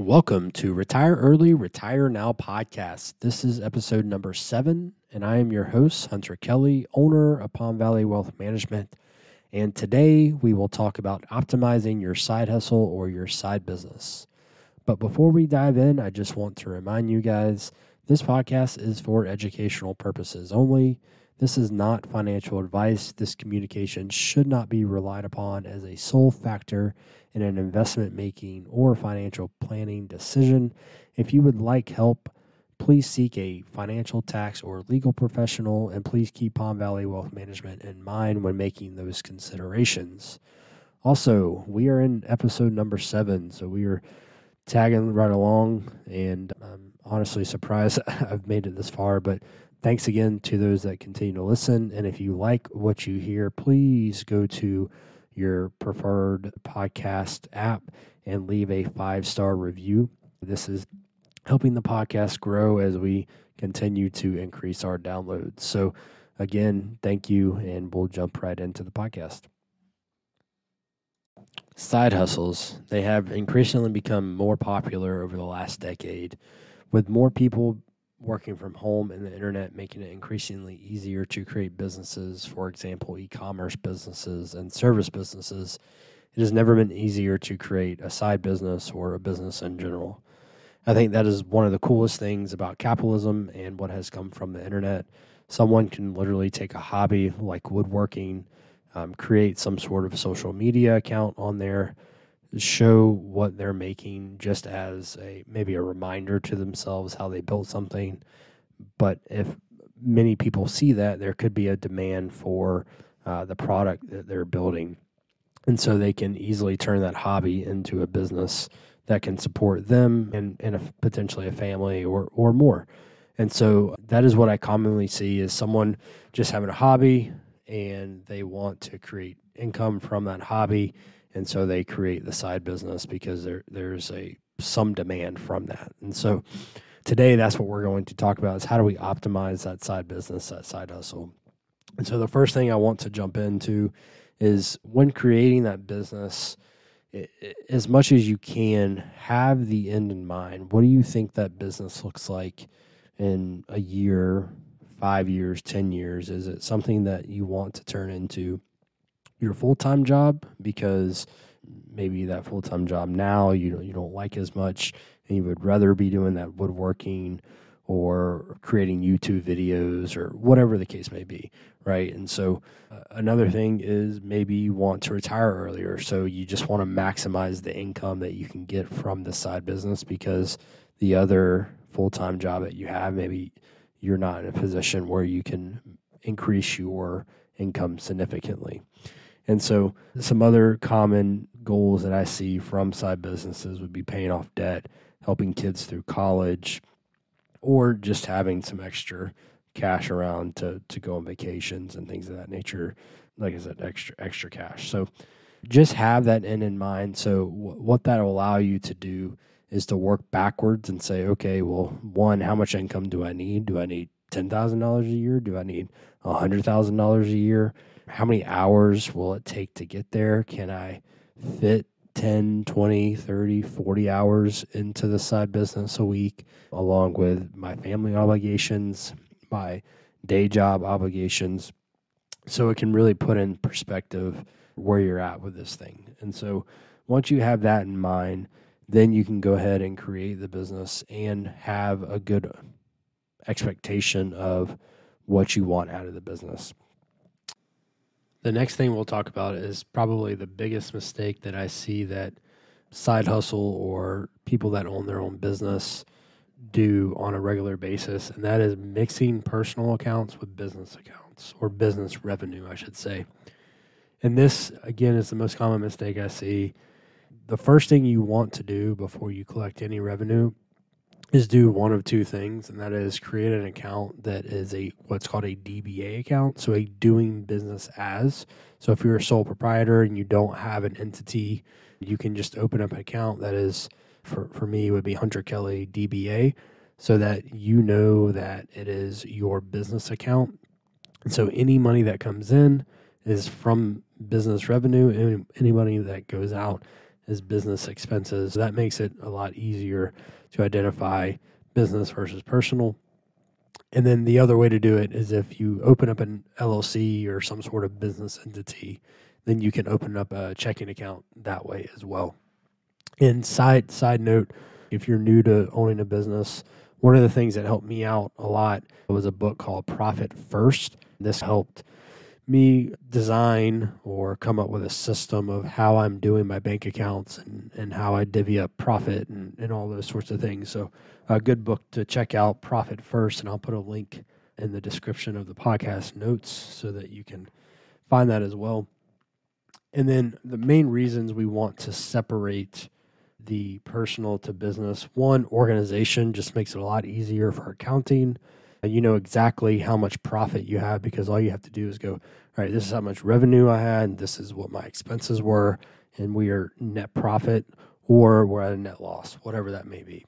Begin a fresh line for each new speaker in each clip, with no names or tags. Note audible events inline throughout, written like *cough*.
Welcome to Retire Early, Retire Now podcast. This is episode number seven, and I am your host, Hunter Kelly, owner of Palm Valley Wealth Management. And today we will talk about optimizing your side hustle or your side business. But before we dive in, I just want to remind you guys this podcast is for educational purposes only. This is not financial advice. This communication should not be relied upon as a sole factor in an investment making or financial planning decision. If you would like help, please seek a financial, tax, or legal professional, and please keep Palm Valley Wealth Management in mind when making those considerations. Also, we are in episode number seven, so we are tagging right along, and I'm honestly surprised *laughs* I've made it this far, but thanks again to those that continue to listen. And if you like what you hear, please go to your preferred podcast app and leave a five star review. This is helping the podcast grow as we continue to increase our downloads. So, again, thank you, and we'll jump right into the podcast. Side hustles, they have increasingly become more popular over the last decade, with more people working from home and the internet making it increasingly easier to create businesses, for example, e commerce businesses and service businesses, it has never been easier to create a side business or a business in general. I think that is one of the coolest things about capitalism and what has come from the internet. Someone can literally take a hobby like woodworking, um, create some sort of social media account on there show what they're making just as a maybe a reminder to themselves how they built something. But if many people see that, there could be a demand for uh, the product that they're building. And so they can easily turn that hobby into a business that can support them and, and a, potentially a family or, or more. And so that is what I commonly see is someone just having a hobby and they want to create income from that hobby and so they create the side business because there there's a some demand from that. And so today that's what we're going to talk about is how do we optimize that side business, that side hustle. And so the first thing I want to jump into is when creating that business as much as you can have the end in mind. What do you think that business looks like in a year, 5 years, 10 years? Is it something that you want to turn into your full time job because maybe that full time job now you don't, you don't like as much and you would rather be doing that woodworking or creating YouTube videos or whatever the case may be, right? And so uh, another thing is maybe you want to retire earlier, so you just want to maximize the income that you can get from the side business because the other full-time job that you have maybe you're not in a position where you can increase your income significantly. And so, some other common goals that I see from side businesses would be paying off debt, helping kids through college, or just having some extra cash around to to go on vacations and things of that nature. Like I said, extra extra cash. So, just have that end in mind. So, w- what that will allow you to do is to work backwards and say, okay, well, one, how much income do I need? Do I need ten thousand dollars a year? Do I need hundred thousand dollars a year? How many hours will it take to get there? Can I fit 10, 20, 30, 40 hours into the side business a week, along with my family obligations, my day job obligations. So it can really put in perspective where you're at with this thing. And so once you have that in mind, then you can go ahead and create the business and have a good expectation of what you want out of the business. The next thing we'll talk about is probably the biggest mistake that I see that side hustle or people that own their own business do on a regular basis, and that is mixing personal accounts with business accounts or business revenue, I should say. And this, again, is the most common mistake I see. The first thing you want to do before you collect any revenue is do one of two things, and that is create an account that is a what's called a DBA account, so a doing business as. So if you're a sole proprietor and you don't have an entity, you can just open up an account that is for for me would be Hunter Kelly DBA, so that you know that it is your business account. And so any money that comes in is from business revenue, and any money that goes out is business expenses. That makes it a lot easier to identify business versus personal. And then the other way to do it is if you open up an LLC or some sort of business entity, then you can open up a checking account that way as well. And side side note, if you're new to owning a business, one of the things that helped me out a lot was a book called Profit First. This helped me design or come up with a system of how I'm doing my bank accounts and, and how I divvy up profit and, and all those sorts of things. So, a good book to check out, Profit First, and I'll put a link in the description of the podcast notes so that you can find that as well. And then the main reasons we want to separate the personal to business one, organization just makes it a lot easier for accounting. You know exactly how much profit you have because all you have to do is go, all right, this is how much revenue I had, this is what my expenses were, and we are net profit or we're at a net loss, whatever that may be.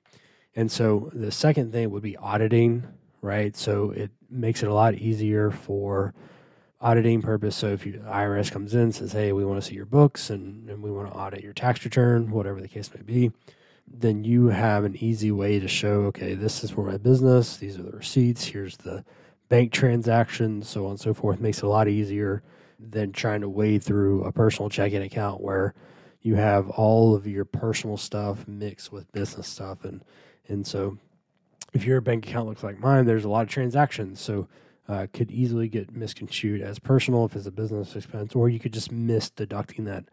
And so the second thing would be auditing, right? So it makes it a lot easier for auditing purpose. So if you, IRS comes in says, "Hey, we want to see your books and, and we want to audit your tax return, whatever the case may be," then you have an easy way to show, okay, this is for my business. These are the receipts. Here's the bank transactions, so on and so forth. Makes it a lot easier than trying to wade through a personal checking account where you have all of your personal stuff mixed with business stuff, and and so if your bank account looks like mine, there's a lot of transactions. So uh, could easily get misconstrued as personal if it's a business expense, or you could just miss deducting that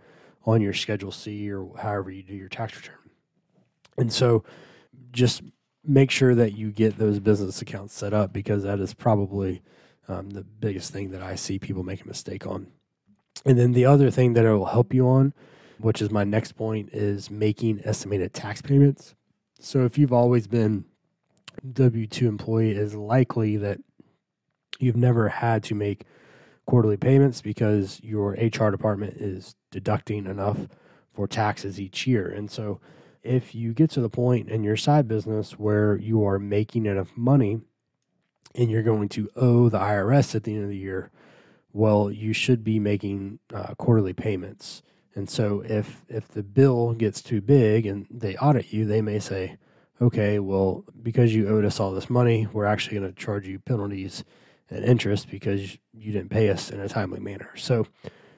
on your Schedule C or however you do your tax return. And so just make sure that you get those business accounts set up because that is probably um, the biggest thing that I see people make a mistake on. And then the other thing that it will help you on, which is my next point, is making estimated tax payments. So if you've always been W 2 employee, is likely that you've never had to make quarterly payments because your HR department is deducting enough for taxes each year. And so if you get to the point in your side business where you are making enough money and you're going to owe the IRS at the end of the year, well, you should be making uh, quarterly payments. And so if if the bill gets too big and they audit you, they may say, "Okay, well, because you owed us all this money, we're actually going to charge you penalties and interest because you didn't pay us in a timely manner. So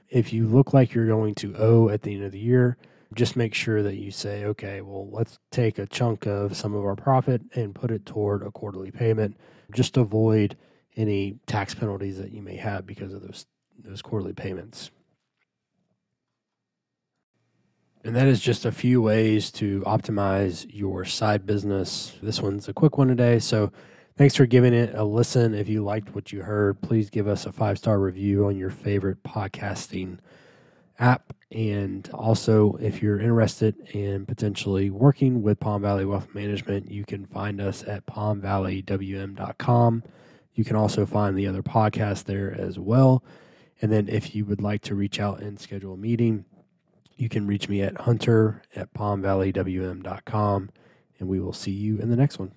if you look like you're going to owe at the end of the year, just make sure that you say, okay, well, let's take a chunk of some of our profit and put it toward a quarterly payment. Just avoid any tax penalties that you may have because of those those quarterly payments. And that is just a few ways to optimize your side business. This one's a quick one today, so Thanks for giving it a listen. If you liked what you heard, please give us a five star review on your favorite podcasting app. And also, if you're interested in potentially working with Palm Valley Wealth Management, you can find us at palmvalleywm.com. You can also find the other podcasts there as well. And then, if you would like to reach out and schedule a meeting, you can reach me at hunter at palmvalleywm.com. And we will see you in the next one.